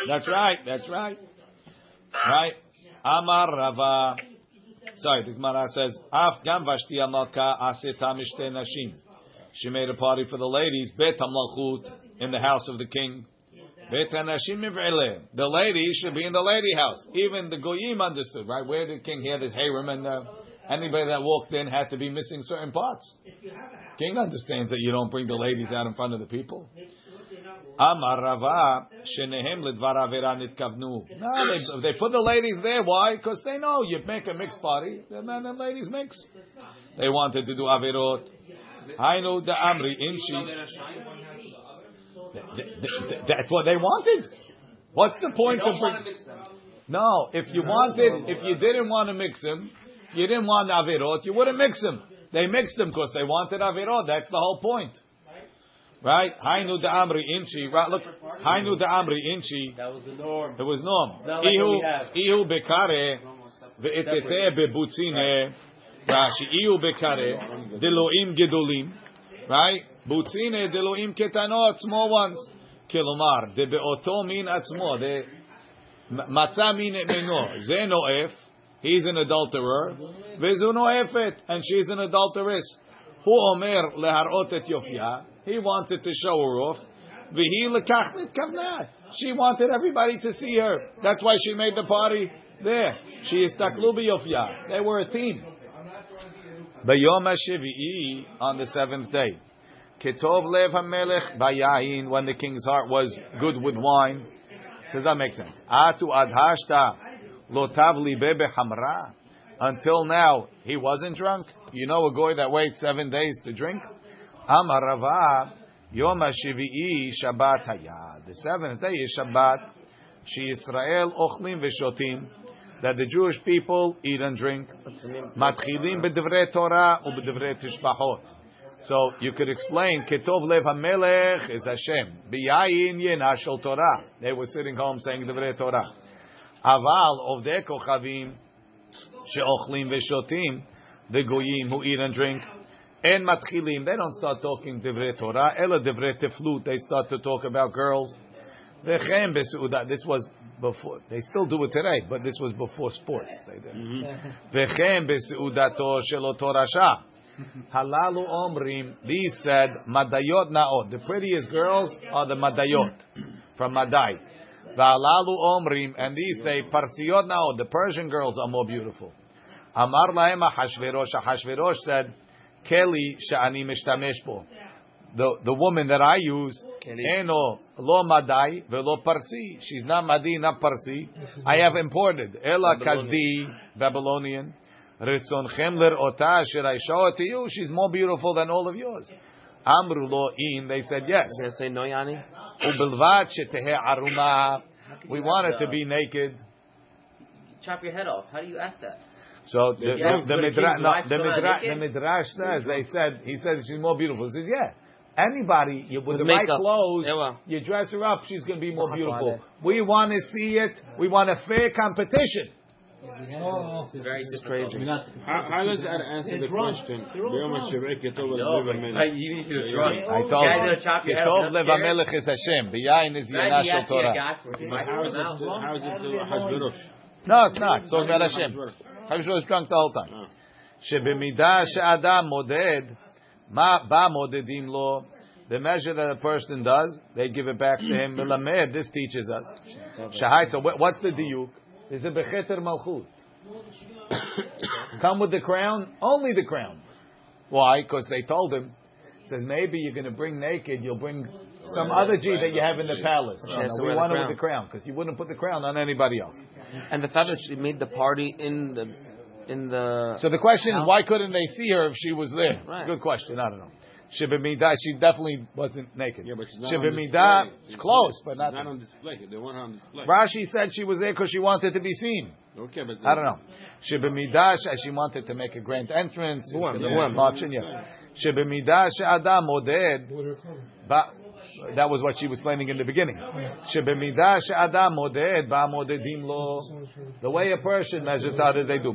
That's right, that's right. Right. Amar Rava. Sorry, the Gemara says, Af gam vashti amalka aseta mishte nashim. She made a party for the ladies, bet malchut in the house of the king. Bet nashim. The ladies should be in the lady house. Even the goyim understood, right? Where the king had his harem and uh, anybody that walked in had to be missing certain parts. King understands that you don't bring the ladies out in front of the people. Amar Rava, shenehem ledvar avera nitkavnu. No, they, they put the ladies there. Why? Because they know you make a mixed party. The men and ladies mix. They wanted to do averot. I know the amri inshi. Th- th- th- That's what they wanted. What's the point of No, if you wanted, if you didn't want to mix them, if you didn't want averot, you wouldn't mix them. They mixed them because they wanted averot. That's the whole point. Right? Hainu the Amri Inchi. Right, look. Hainu the Amri Inchi. That was the norm. It was Nom. Not like what we have. Ihu bekare ve'etete bebutzine. Rashi. Ihu bekare deloim gedolim. Right? Butzine deloim ketanot. Small ones. Kilomar. De beoto min atzmo. De matzah min meno. Ze noef. He's an adulterer. Vezu noefet. And she's an adulteress. Hu omer leharot et yofia. He wanted to show her off. She wanted everybody to see her. That's why she made the party there. She is taklu b'yofia. They were a team. Bayom HaShevi'i on the seventh day. Ketov lev hamelech bayayin when the king's heart was good with wine. Says that makes sense. Atu adhashta lotav libe behamra. Until now, he wasn't drunk. You know a guy that waits seven days to drink? Amar Yom HaShivi'i Shabbat. The seventh day is Shabbat. She Israel Ochlim Veshotim. That the Jewish people eat and drink. Matchilim b'divrei Torah u'b'divrei Tishbachot. So you could explain, Ketov Lev HaMelech is Hashem. B'yayin Yena Shel Torah. They were sitting home saying Divrei Torah. Aval of the Kochavim she'ochlim veshotim, the goyim who eat and drink, and matchilim, they don't start talking divrei Torah, ela divrei teflut, they start to talk about girls. V'chem beseudat. This was before. They still do it today, but this was before sports. They did. Mm-hmm. V'chem beseudato shel oto rasha. Halalu omrim. These said madayot naot. The prettiest girls are the madayot from Madai. V'halalu omrim, and these say parsiyot naot. The Persian girls are more beautiful. Amar lahem Hashverosh. Hashverosh said, Keli she'ani mishtamesh bo. The the woman that I use, eno lo madai velo parsi. She's not madi, not parsi. I have imported ela kaldi Babylonian. Ritzonchem ota. Should I show it to you? She's more beautiful than all of yours. Amru lo in. They said yes. They say no, Yani. Ubilvat shetehe aruma. We want her to be naked. Chop your head off. How do you ask that? So the, midrash, the, midrash, says they said he said she's more beautiful. He says yeah. Anybody you, with, with the right clothes, yeah. you dress her up, she's going to be more oh, beautiful. We want to see it. We want a fair competition. Oh, this is crazy. Not, how, how does that answer the question? They're all. I, you. I told you. You told is Hashem. B'yayin is Yanashal Torah. How is it Hashverosh? No, it's not. It's talking about Hashem. Hashem was drunk the whole time. Oh. שבמידה שאדם מודד, מה בא מודדים לו? The measure that a person does, they give it back to him. מלמד, this teaches us. Shahai, so what- what's the diuk? Is it becheter malchut? Come with the crown, only the crown. Why? Because they told him. Says maybe you're going to bring naked, you'll bring some other G that you have in the palace. No, no, we want it with the crown because you wouldn't put the crown on anybody else. And the fact that she made the party in the in the So the question is, why couldn't they see her if she was there? It's a good question. I don't know. Shibimidah, she definitely wasn't naked. Yeah, but she's not on Shibimidah, close, but not. not on display. They want her on display. Rashi said she was there because she wanted to be seen. Okay, but I don't know. Shibimidah, she wanted to make a grand entrance. Buam, Yeah, buam. marching, yeah. Shibimidah, she'adam oded. Ba- That was what she was planning in the beginning. The way a Persian measures, how did they do?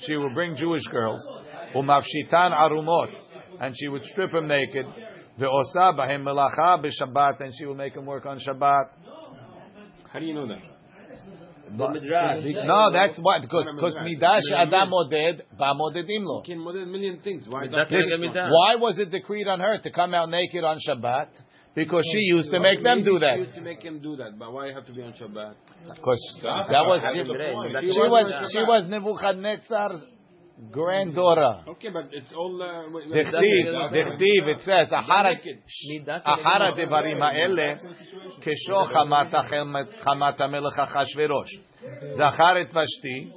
She will bring Jewish girls. Umavshitan arumot. And she would strip them naked. And she will make them work on Shabbat. how do you know that? No, that's what, because, because midah she'adam moded ba'modedim lo. You can model a million things. Why That's that? gonna get me down. Why was it decreed on her to come out naked on Shabbat? Because she used to make them Maybe do She that. used to make him do that, but why have to be on Shabbat? Because that was she, she was she was Nebuchadnezzar's granddaughter. Okay, but it's all. Uh, wait, wait, דכתיב, דכתיב, it says, אחר מידת אחר הדברים האלה, כשו חמת החמת- חמת המלך אחשורוש. זכר את ושתי,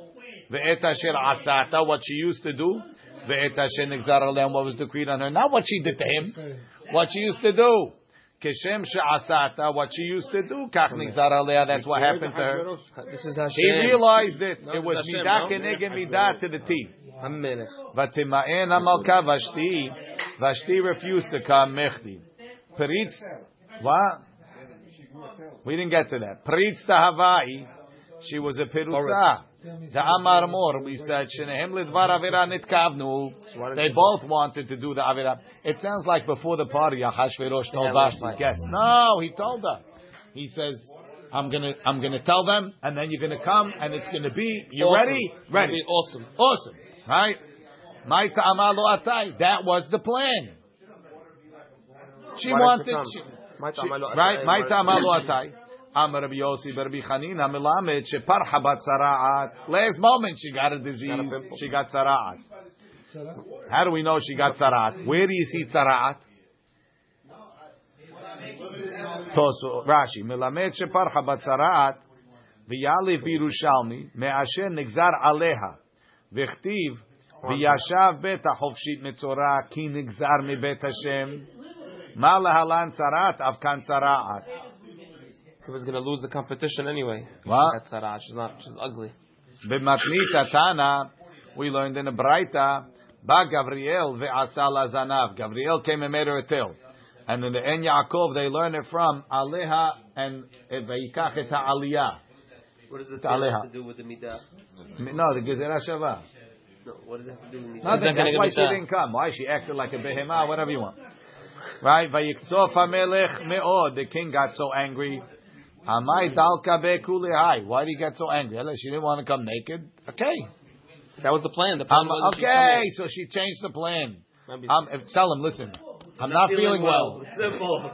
ואת אשר עשת, what she used to do, ואת אשר נגזר עליהם, what was decreed on her. Not what she did to him, what she used to do. Keshem she'asata, what she used to do, kach nigzar alea, that's what happened to her. This is Hashem. She realized it. No, it was midah keneged midah to the T. Hamelech. V'tima'en hamalka Vashti. Vashti refused to come, mechdi. Peritz, what? We didn't get to that. Peritz tahava'i she was a perutza. The Amar Mor, we said, Shenehem lidvar avira nitkavnu. They both wanted to do the avira. It sounds like before the party, Ahashverosh told Vashti, guess. No, he told her. He says, I'm gonna, I'm gonna tell them, and then you're gonna come, and it's gonna be, you Awesome. ready? Ready. be awesome. Awesome. Right? My ta'ama lo atai. That was the plan. She wanted, she she, right? My ta'ama lo atai. Amar Rabbi Yossi Rabbi Chanin, Melamed sheparha bat tzaraat. Last moment she got a disease. She got tzaraat. How do we know she got tzaraat? Where do you see tzaraat? Tosu Rashi Melamed sheparha bat tzaraat. V'yale v'Yerushalmi me'asher nigzar aleha. V'chtiv v'yashav bet ha'chovshit metzora ki nigzar mebet Hashem. Ma lahalan tzaraat avkan tzaraat was going to lose the competition anyway. What? That's Sarah. She's not. She's ugly. B'matnita Tana, we learned in a Braita, Ba Gabriel ve'asala zanav. Gabriel came and made her a tail. And in the En Yaakov, they learn it from Aleha and Veikach et Aliyah. What does it have to do with the Midah? No, the Gezerah Shavah. No, what does it have to do with Midah? Nothing. That's why she didn't come. Why she acted like a behemah, whatever you want. Right? Vayikzof HaMelech me'od. The king got so angry. Amai dalka bekulihai. Why did he get so angry? She didn't want to come naked. Okay. That was the plan. The plan Um, was she okay, so she changed the plan. come in. Um, if- tell him, listen. I'm not feeling well. Simple.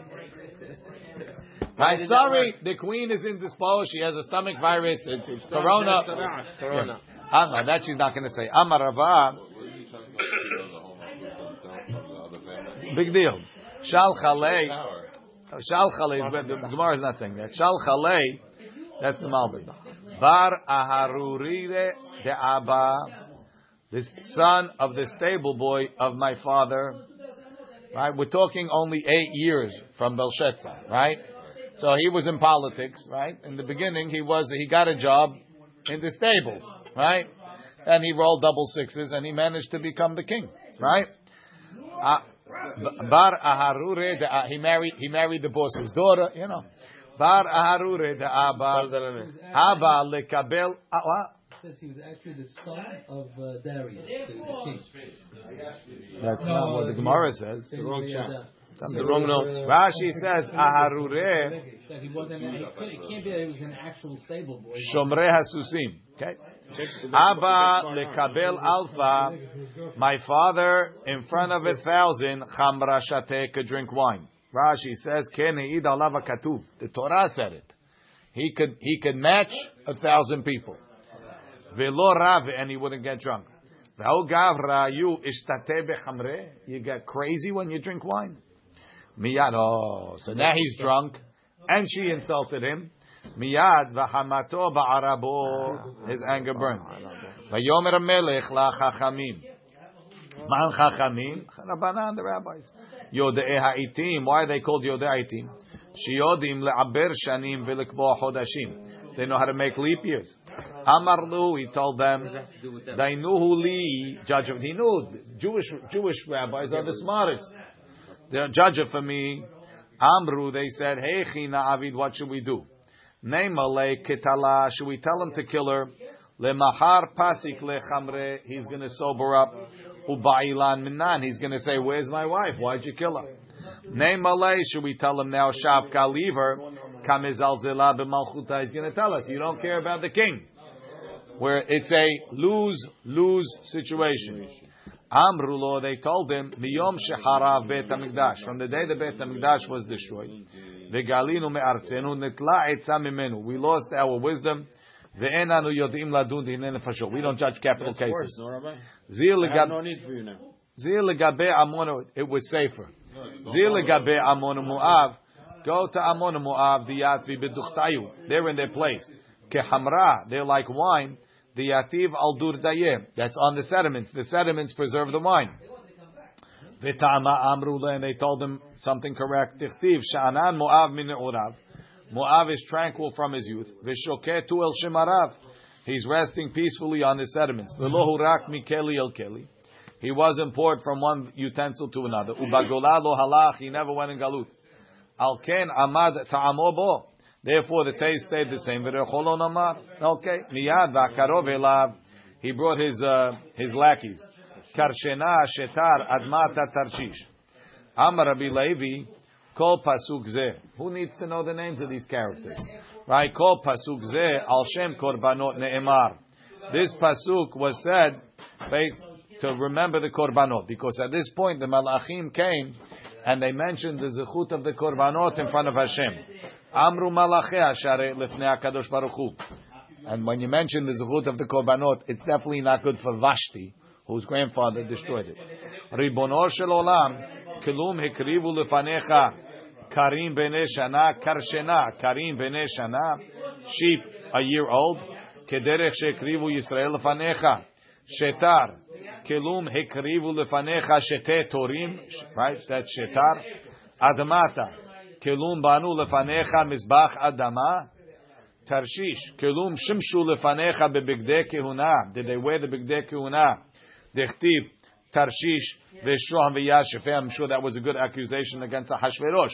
Right? Sorry, the queen is indisposed. She has a stomach virus. It's, it's corona. Corona. Amma, that she's not going to say. Amma Rava, What are you trying to tell me? He was a home office for himself from the other family? big deal. Shal Chalei. Shal Chalei, but the Gemara is not saying that. Shal Chalei, that's the Malbim. Bar Aharurire de Abba, the son of the stable boy of my father. Right? We're talking only eight years from Belshazzar, right? So he was in politics, right? In the beginning, he was he got a job in the stables, right? And he rolled double sixes, and he managed to become the king, right? Uh, Bar Aharure, de- uh, he married he married the boss's daughter, you know. Bar Aharure de Abba, Abba lekabel. uh, what? Says he was actually the son of uh, Darius, the, the king. That's not what the Gemara says. The wrong chap. That's the wrong note. Rashi says Aharure That he wasn't. It, it can't be that he was an actual stable boy. Shomrei Hasusim. Okay. Abba lekabel alpha. My father, in front of a thousand, chamra shateh could drink wine. Rashi says, Ken eid alava katuv. The Torah said it. He could he could match a thousand people. Velo rav, and he wouldn't get drunk. You get crazy when you drink wine. Miyad. Oh, so now he's drunk, and she insulted him. Miyad v'hamato ba'arabo. His anger oh, burned. Vayomer melech la'chachamim. Man chachamim. Rabbanan, the rabbis. Yodei ha'itim. Why are they called Yodei ha'itim? Shiyodim le'aber shanim v'lekbo chodashim. They know how to make leap years. Amarlu, he told them, Dainuhu li, judge of, he knew, Jewish, Jewish rabbis are the smartest. They're judge it for me. Amru, they said, Hey, China Avid, what should we do? Neimale kitala, should we tell him to kill her? Lemahar pasik lechamre, he's going to sober up. Ubailan minan, he's going to say, Where's my wife? Why'd you kill her? Neimale, should we tell him now, Shavka, leave her? Kamizal zela b'malchuta, he's going to tell us, you don't care about the king. Where it's a lose-lose situation. Amrulo, they told him, Miyom sheharav Beit HaMikdash. From the day the Beit HaMikdash was destroyed, Vegalinu me'artzenu netla etza mimenu. We lost our wisdom. Ve'enanu yodim ladun dinei nefashot. We don't judge capital That's cases. no, Rabbi? Zil legab- no need for you now. zil legabe Amon, it was safer. Zil legabe Amon Mu'av, go to Amon the Yatvi beduchtayu. They're in their place. Kehamra, they're like wine. The Yativ al Durdayeh, that's on the sediments. The sediments preserve the wine. Vitama Amrula, and they told him something correct. Tichtiv, Sha'anan Moav min Urav. Moav is tranquil from his youth. Vishoketu el Shemarav. He's resting peacefully on the sediments. Velohu rak mikeli el keli. He wasn't poured from one utensil to another. Ubagolah lo halach. He never went in galut. Al ken amad ta'amo bo. Therefore, the taste stayed the same. Okay. Miyad v'akarov elav. He brought his uh, his lackeys. Karshena shetar admata tarshish. Amar Rabbi Levi. Kol pasuk zeh. Who needs to know the names of these characters? Right? Kol pasuk zeh al shem korbanot ne'emar. This pasuk was said to remember the korbanot because at this point the malachim came and they mentioned the zechut of the korbanot in front of Hashem. Amru malachei ashare lifnei Hakadosh Baruch Hu. And when you mention the zechut of the korbanot, it's definitely not good for Vashti, whose grandfather destroyed it. Ribono shel olam, kelum hekrivu lefanecha, karim bene shana, karshena, karim bene shana, sheep a year old, kederech shekrivu Yisrael lefanecha, shetar, kelum hekrivu lefanecha shete torim, right? That's shetar. Admata, kelum banu lefanecha mizbach adama. Tarshish, kelum shimshu lefanecha bebigdei kehuna. Did they wear the bigdei kehuna? Dechtiv, Tarshish. I'm sure that was a good accusation against Ahashverosh.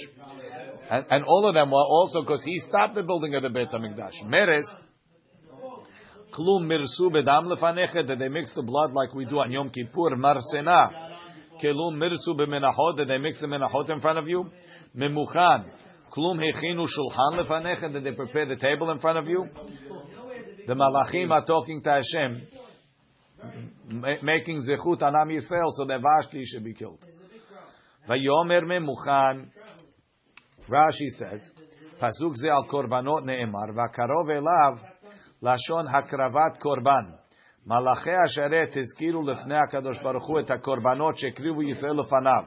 And, and all of them were also because he stopped the building of the Beit HaMikdash. Meres, Klum mirsu bedam lefanecha, that they mix the blood like we do on Yom Kippur, marsena. Kelum mirsu b'menachot. Did they mix the menachot in front of you? Memuchan. Klum hechinu shulchan lefanecha. Did they prepare the table in front of you? The malachim are talking to Hashem, making zechut on Am Yisrael, so that Vashti should be killed. Vayomer memuchan. Rashi says, pasuk ze al korbanot neemar, vakarov elav lashon hakravat korban. מלאכי השרת הזכירו לפני הקדוש ברוך הוא את הקורבנות שהקריבו ישראל לפניו,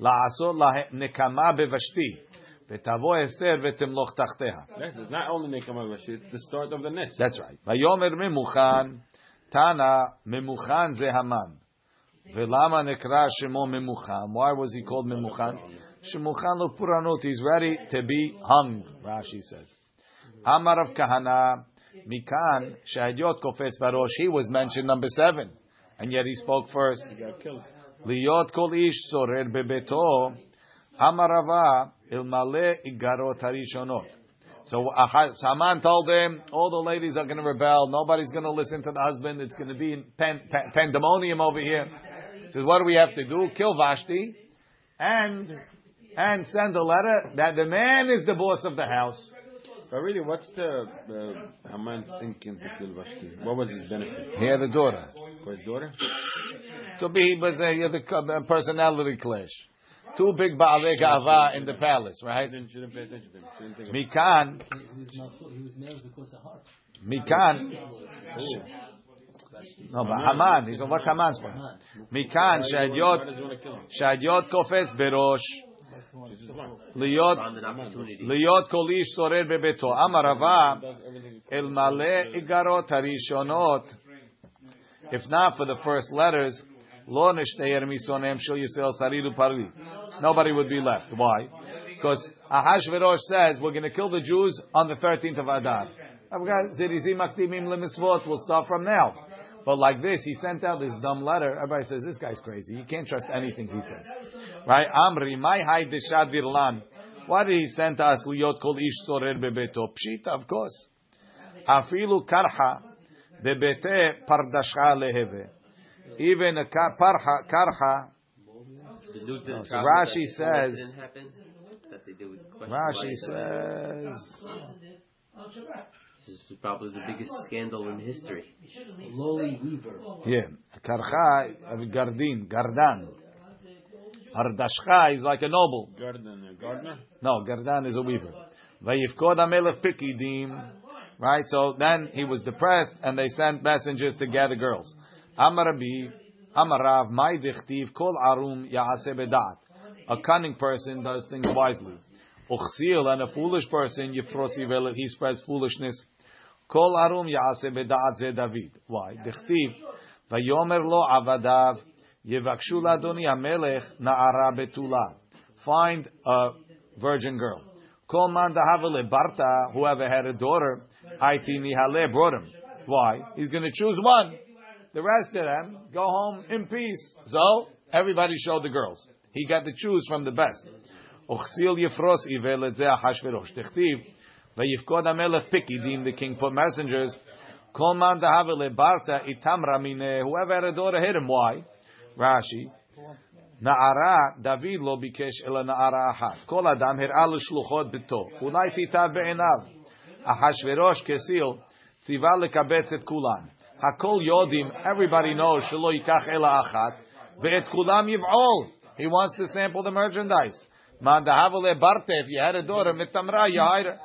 לעשות להם נקמה בבשתי, ותבוא אסתר ותמלוך תחתיה. That's it. Not only Nekama Vashi, it's the start of the nest. That's right. ויאמר ממוכן, Tana Memuchan Zehaman. Velama Nekra Shemo Memuchan. Why was he called Memuchan? Shemuchan lo Puranot. He's ready to be hung, Rashi says. Amar of Kahana. Mikan Shahadiot Kofetz Barosh. He was mentioned number seven. And yet he spoke first. Liot Kol Ish Sorer Bebeto. Amarava Ilmale Igarot Harishonot. So Aha- Haman told him, all the ladies are going to rebel. Nobody's going to listen to the husband. It's going to be pan, pan, pandemonium over here. He says, what do we have to do? Kill Vashti and and send a letter that the man is the boss of the house. But really, what's the uh, Haman's thinking to kill Vashti? What was his benefit? He had a daughter. For his daughter? Could be he was a, he had a a personality clash. Two big Baalei Ga'ava in the palace, right? She didn't, she didn't pay attention to him. She didn't think of Mikan, He was malchut- he was male because of her. Mikan. No, but Haman. He's what's Haman's point? Mikan Why שהדיוט does he want to kill him? שהדיוט קופץ בראש She's his wife. להיות Found an opportunity. להיות כל איש שורד בביתו. אמר רבה Does everything he's אלמלא איגרות הראשונות If not for the first letters לא נשתער משונאיהם של ישראל שריד ופרלי. Nobody would be left. Why? Because Ahashverosh says we're going to kill the Jews on the 13th of Adar. We'll start from now. But like this, he sent out this dumb letter. Everybody says this guy's crazy. You can't trust anything he says. Right? Amri, my deshad virlan. Why did he send us liot kol ish sorer bebeto? Pshita, of course. Afilu karha debete pardashcha leheve. Even a ka- karha. The news No, so Rashi that says- incident that they would question Rashi says. This is probably the biggest scandal in history. Lowly weaver. Yeah, karcha of gardin, gardan. Ardashcha is like a noble. garden, uh, gardener. No, gardan is a weaver. Vayifkod amelech pikidim. Right, so then he was depressed, and they sent messengers to gather girls. Amar Rabbi, Amar Rav, my kol arum bedat. A cunning person does things wisely. Uchsil, and a foolish person, yifrosi velet, he spreads foolishness. Kol arum yaaseh bedat ze David. Why? Dichtiv, vayomer lo avadav, yevakshu ladoni amelech na'ara betula. Find a virgin girl. Kol man dahavale barta, whoever had a daughter, aiti nihale, brought him. Why? He's going to choose one. The rest of them go home in peace. So everybody showed the girls. He got to choose from the best. Uchsil yifros ivel et zeh Ahashverosh. Tichtiv, vayifkod amelech pikidim, the king put messengers. Kol man dahavale barta itam ramine, whoever had a daughter hit him. Why? Rashi. נערה, דוד לא ביקש אלא נערה אחת. כל אדם הראה לשלוחות ביתו. אולי תיטב בעיניו. אחשורוש כסיל ציווה לקבץ את כולן. Hakol Yodim, everybody knows, Shelo Yikach Ela Achat, Ve'et Kulam Yiv'ol. He wants to sample the merchandise. Mandahavale Barte, if you had a daughter, Mitamra, you He her.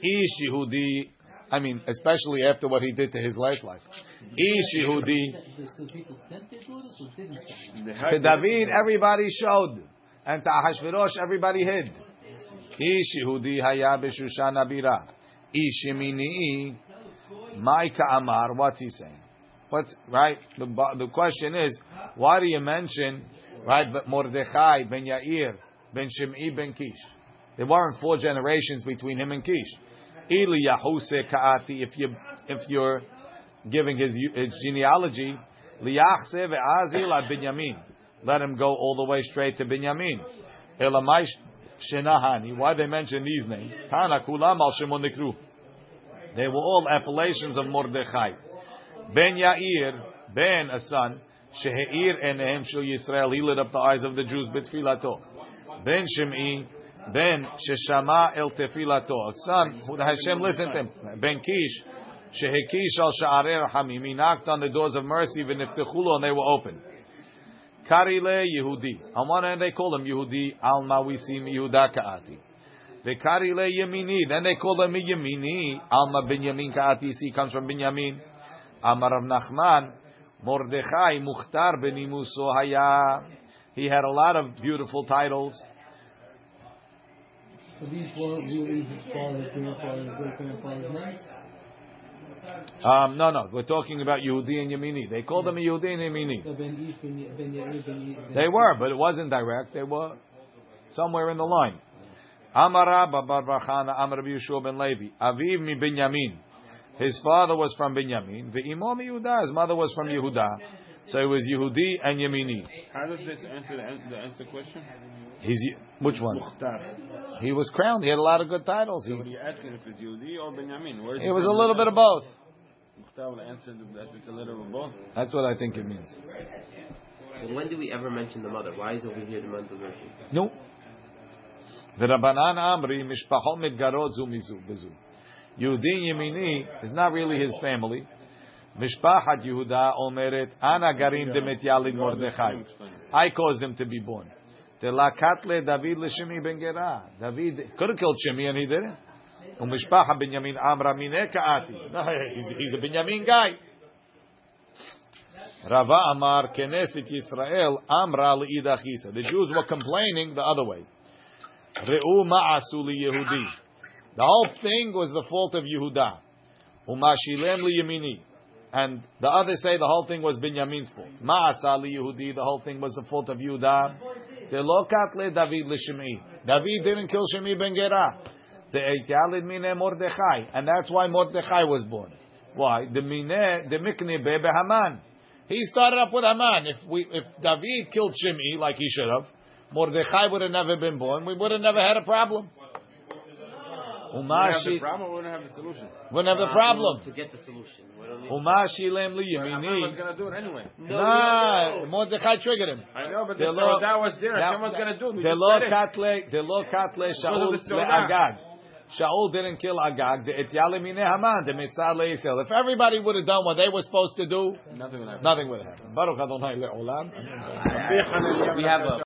Ish Yehudi, I mean, especially after what he did to his last life. Ish Yehudi. To David, everybody showed. And to Ahashverosh, everybody hid. Ish Yehudi Haya B'Shushan Abira. Ish Yemini'i. Micah Amar, what's he saying? What's right? The the question is, why do you mention right? But Mordechai ben Yair ben Shimei ben Kish. There weren't four generations between him and Kish. Ili Yahuse Kaati. If you if you're giving his his genealogy, Liachse ve'azil Binyamin. Let him go all the way straight to Binyamin. Elamai Shenahani. Why they mention these names? Tana kulam al Shimon Nikru. They were all appellations of Mordechai. Ben Yair, Ben, a son, Sheheir enehem shel Yisrael. He lit up the eyes of the Jews bitfilato. Ben Shim'i, Ben Sheshama el tefilato. a Son, who Hashem listened to him. Ben Kish, Shehekish al Sha'arer Hamim. He knocked on the doors of mercy, v'niftechulo, and they were open. Karile Yehudi. On one hand, they call him Yehudi, al Mawisim Yehuda Ka'ati. The Karile Yemini. Then they call him Yemini, Alma Binyamin Ka'ati. See, comes from Binyamin. Amar Rav Nachman, Mordechai Mukhtar Benimuso Haya. He had a lot of beautiful titles. So these were really his father, grandfather, great grandfather's names. Um, no, no, we're talking about Yehudi and Yemini. They called them Yehudi and Yemini. So Ben Ish, Ben Ye- Ben Yair, They were, but it wasn't direct. They were somewhere in the line. Amar Rabba bar Bachana, Amar Rabbi Yeshua ben Levi. Aviv mi Binyamin. His father was from Binyamin. Ve'imo mi Yehuda. His mother was from Yehuda. So it was Yehudi and Yemini. How does this answer the, the answer question? He's which one? Mukhtar. He was crowned. He had a lot of good titles. He, what are you asking if it's Yehudi or Benjamin? Where is it was a little bit of both. Mukhtar will answer that it's a little of both. That's what I think it means. But when do we ever mention the mother? Why is over here the mother mentioned? No. The V'Rabanan Amri mishpachot mitgarot zu bezu. Yehudin Yemini is not really his family. Mishpachat Yehuda omeret ana garim demet yalid Mordechai. I caused him to be born. Telakatle David l'Shimi ben Gera. David could have killed Shimi and he didn't. Umishpacha Binyamin Amra mineka ati. He's a Binyamin guy. Rava Amar Keneset Yisrael Amra l'Idachisa. The Jews were complaining the other way. Re'u ma'asu Yehudi. The whole thing was the fault of Yehuda. Umashilem Yemini. And the others say the whole thing was Binyamin's fault. Ma'asa Yehudi. The whole thing was the fault of Yehuda. Telokat le David l'Shimi. David didn't kill Shimi ben Gera. The mine Mordechai. And that's why Mordechai was born. Why? The mine, the mikne be. He started up with Haman. If we, if David killed Shimi like he should have, Mordechai would have never been born. We would have never had a problem. We wouldn't have the Umashi problem, we wouldn't have the solution. wouldn't have the problem. To get the solution. We don't need- Umashi lem Haman was liyamini. going to do it anyway. Nah, Mordechai triggered him. I know, but The the law- that was there. Now- Hashem was going to do it. We The just lo said it. katle, the lo katle Shaul of le Agag. Shaul didn't kill Agag. The etyale mine Haman. The mitzvah leisel. If everybody would have done what they were supposed to do, Nothing will happen. nothing would have happened. Baruch Adonai le'olam. We have a